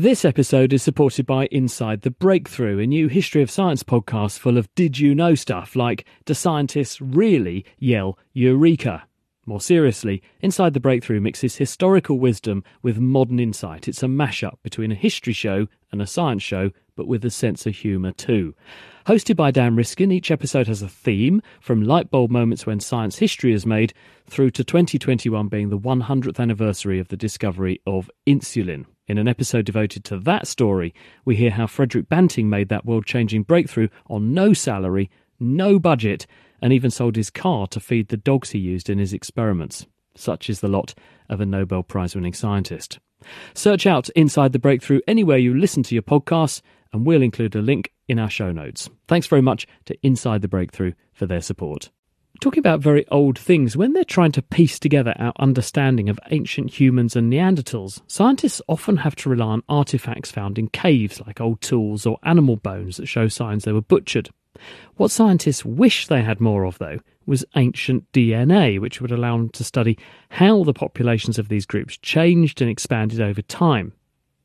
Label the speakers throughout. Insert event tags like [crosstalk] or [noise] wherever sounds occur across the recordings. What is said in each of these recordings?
Speaker 1: This episode is supported by Inside the Breakthrough, a new history of science podcast full of did you know stuff like do scientists really yell Eureka? More seriously, Inside the Breakthrough mixes historical wisdom with modern insight. It's a mashup between a history show and a science show, but with a sense of humour too. Hosted by Dan Riskin, each episode has a theme, from lightbulb moments when science history is made through to 2021 being the 100th anniversary of the discovery of insulin. In an episode devoted to that story, we hear how Frederick Banting made that world changing breakthrough on no salary, no budget, and even sold his car to feed the dogs he used in his experiments. Such is the lot of a Nobel Prize winning scientist. Search out Inside the Breakthrough anywhere you listen to your podcasts, and we'll include a link in our show notes. Thanks very much to Inside the Breakthrough for their support. Talking about very old things, when they're trying to piece together our understanding of ancient humans and Neanderthals, scientists often have to rely on artifacts found in caves like old tools or animal bones that show signs they were butchered. What scientists wish they had more of, though, was ancient DNA, which would allow them to study how the populations of these groups changed and expanded over time.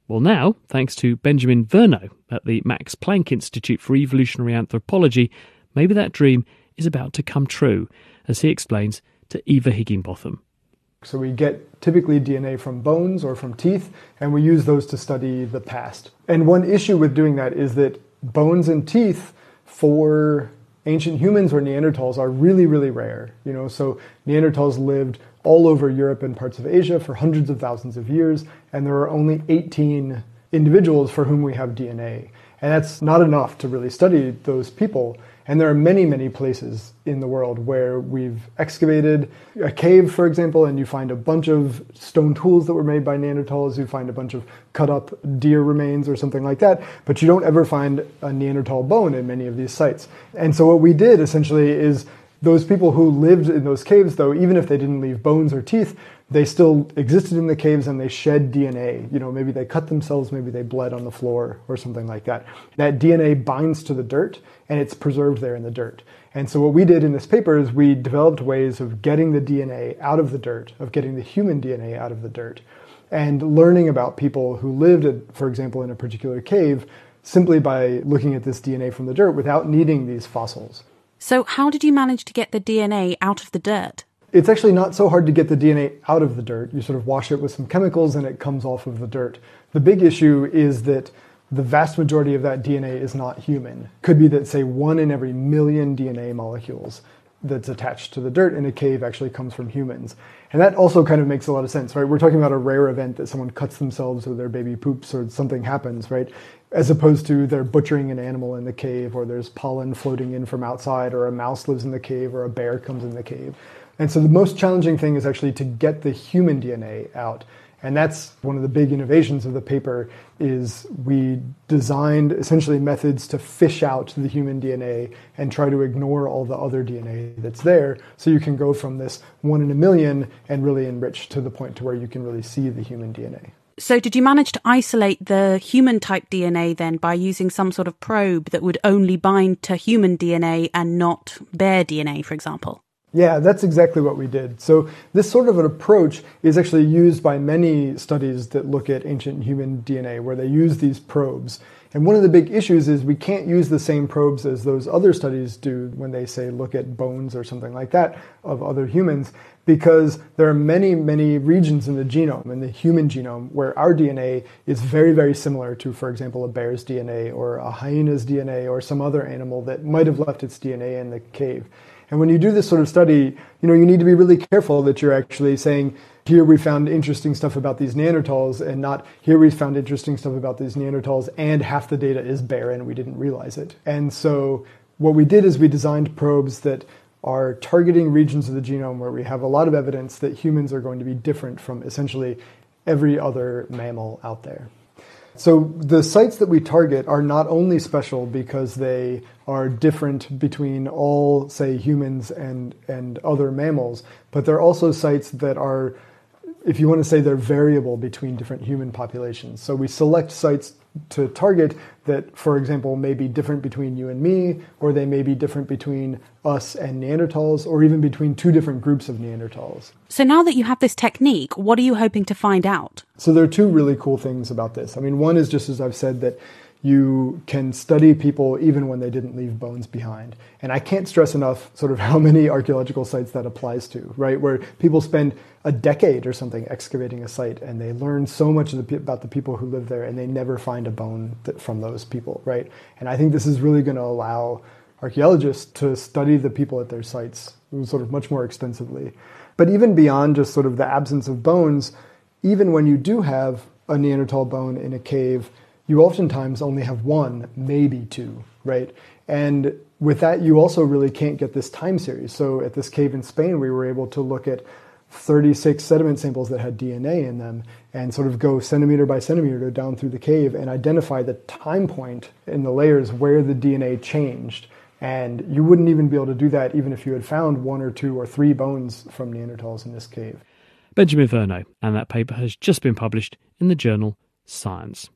Speaker 1: Well, now, thanks to Benjamin Vernot at the Max Planck Institute for Evolutionary Anthropology, maybe that dream is about to come true, as he explains to Eva Higginbotham.
Speaker 2: So we get typically DNA from bones or from teeth, and we use those to study the past. And one issue with doing that is that bones and teeth for ancient humans or Neanderthals are really, really rare. You know, so Neanderthals lived all over Europe and parts of Asia for hundreds of thousands of years, and there are only 18 individuals for whom we have DNA. And that's not enough to really study those people. And there are many, many places in the world where we've excavated a cave, for example, and you find a bunch of stone tools that were made by Neanderthals. You find a bunch of cut up deer remains or something like that, but you don't ever find a Neanderthal bone in many of these sites. And so what we did essentially is those people who lived in those caves, though, even if they didn't leave bones or teeth, they still existed in the caves and they shed DNA. You know, maybe they cut themselves, maybe they bled on the floor or something like that. That DNA binds to the dirt and it's preserved there in the dirt. And so what we did in this paper is we developed ways of getting the DNA out of the dirt, of getting the human DNA out of the dirt, and learning about people who lived, for example, in a particular cave simply by looking at this DNA from the dirt without needing these fossils.
Speaker 3: So, how did you manage to get the DNA out of the dirt?
Speaker 2: It's actually not so hard to get the DNA out of the dirt. You sort of wash it with some chemicals and it comes off of the dirt. The big issue is that the vast majority of that DNA is not human. Could be that, say, one in every million DNA molecules that's attached to the dirt in a cave actually comes from humans. And that also kind of makes a lot of sense, right? We're talking about a rare event that someone cuts themselves or their baby poops or something happens, right? As opposed to they're butchering an animal in the cave or there's pollen floating in from outside or a mouse lives in the cave or a bear comes in the cave. And so the most challenging thing is actually to get the human DNA out. And that's one of the big innovations of the paper is we designed essentially methods to fish out the human DNA and try to ignore all the other DNA that's there so you can go from this one in a million and really enrich to the point to where you can really see the human DNA.
Speaker 3: So, did you manage to isolate the human type DNA then by using some sort of probe that would only bind to human DNA and not bear DNA, for example?
Speaker 2: Yeah, that's exactly what we did. So, this sort of an approach is actually used by many studies that look at ancient human DNA, where they use these probes. And one of the big issues is we can't use the same probes as those other studies do when they say look at bones or something like that of other humans, because there are many, many regions in the genome, in the human genome, where our DNA is very, very similar to, for example, a bear's DNA or a hyena's DNA or some other animal that might have left its DNA in the cave. And when you do this sort of study, you know, you need to be really careful that you're actually saying, here we found interesting stuff about these Neanderthals, and not here we found interesting stuff about these Neanderthals, and half the data is barren, we didn't realize it. And so what we did is we designed probes that are targeting regions of the genome where we have a lot of evidence that humans are going to be different from essentially every other mammal out there. So the sites that we target are not only special because they are different between all, say, humans and, and other mammals, but they're also sites that are if you want to say they're variable between different human populations. So we select sites to target that, for example, may be different between you and me, or they may be different between us and Neanderthals, or even between two different groups of Neanderthals.
Speaker 3: So now that you have this technique, what are you hoping to find out?
Speaker 2: So there are two really cool things about this. I mean, one is just as I've said that you can study people even when they didn't leave bones behind. And I can't stress enough sort of [laughs] how many archaeological sites that applies to, right? Where people spend a decade or something excavating a site and they learn so much about the people who live there and they never find a bone that, from those people, right? And I think this is really going to allow archaeologists to study the people at their sites sort of much more extensively. But even beyond just sort of the absence of bones, even when you do have a Neanderthal bone in a cave, you oftentimes only have one, maybe two, right? And with that, you also really can't get this time series. So at this cave in Spain, we were able to look at 36 sediment samples that had DNA in them and sort of go centimeter by centimeter down through the cave and identify the time point in the layers where the DNA changed. And you wouldn't even be able to do that even if you had found one or two or three bones from Neanderthals in this cave.
Speaker 1: Benjamin Vernot, and that paper has just been published in the journal Science.